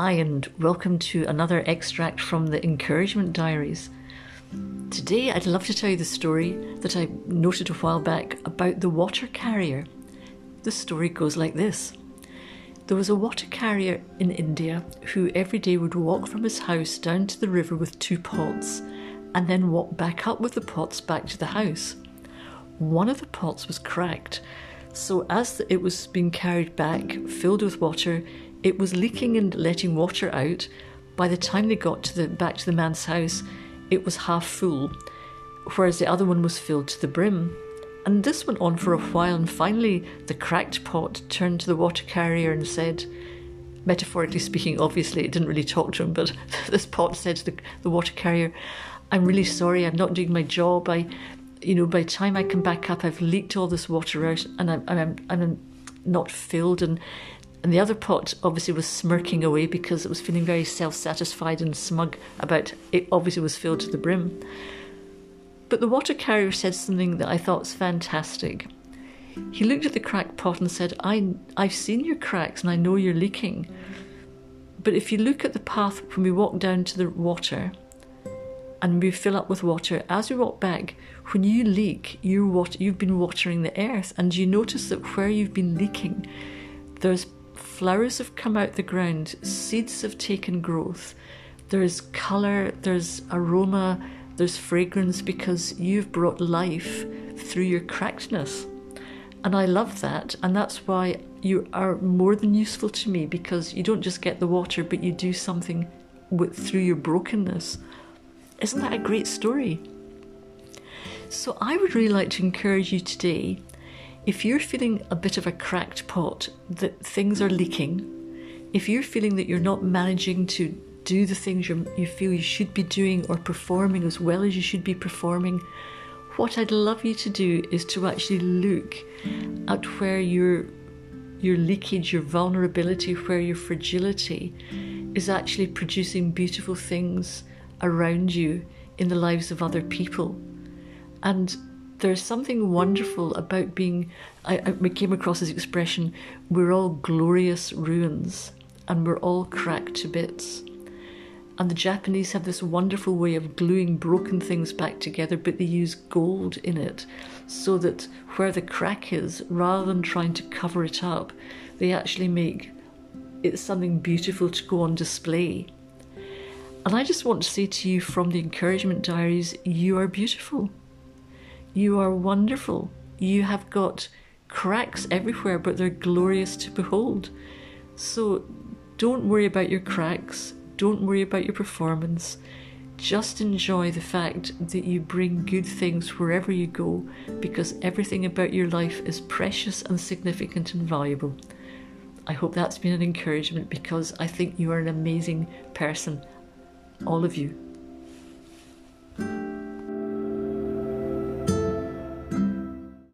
Hi, and welcome to another extract from the Encouragement Diaries. Today, I'd love to tell you the story that I noted a while back about the water carrier. The story goes like this There was a water carrier in India who every day would walk from his house down to the river with two pots and then walk back up with the pots back to the house. One of the pots was cracked, so as it was being carried back, filled with water, it was leaking and letting water out. By the time they got to the back to the man's house, it was half full, whereas the other one was filled to the brim. And this went on for a while, and finally the cracked pot turned to the water carrier and said, metaphorically speaking, obviously it didn't really talk to him, but this pot said to the, the water carrier, I'm really sorry, I'm not doing my job. I, you know, by the time I come back up, I've leaked all this water out and I'm, I'm, I'm not filled. And and the other pot obviously was smirking away because it was feeling very self satisfied and smug about it, obviously was filled to the brim. But the water carrier said something that I thought was fantastic. He looked at the cracked pot and said, I, I've seen your cracks and I know you're leaking. But if you look at the path when we walk down to the water and we fill up with water, as we walk back, when you leak, you wat- you've been watering the earth and you notice that where you've been leaking, there's flowers have come out the ground, seeds have taken growth, there's colour, there's aroma, there's fragrance because you've brought life through your crackedness. And I love that, and that's why you are more than useful to me because you don't just get the water, but you do something with, through your brokenness. Isn't that a great story? So, I would really like to encourage you today if you're feeling a bit of a cracked pot, that things are leaking, if you're feeling that you're not managing to do the things you feel you should be doing or performing as well as you should be performing, what I'd love you to do is to actually look at where your your leakage, your vulnerability, where your fragility is actually producing beautiful things around you in the lives of other people. And there's something wonderful about being. I, I came across this expression we're all glorious ruins and we're all cracked to bits. And the Japanese have this wonderful way of gluing broken things back together, but they use gold in it so that where the crack is, rather than trying to cover it up, they actually make it something beautiful to go on display. And I just want to say to you from the Encouragement Diaries, you are beautiful. You are wonderful. You have got cracks everywhere, but they're glorious to behold. So don't worry about your cracks. Don't worry about your performance. Just enjoy the fact that you bring good things wherever you go because everything about your life is precious and significant and valuable. I hope that's been an encouragement because I think you are an amazing person, all of you.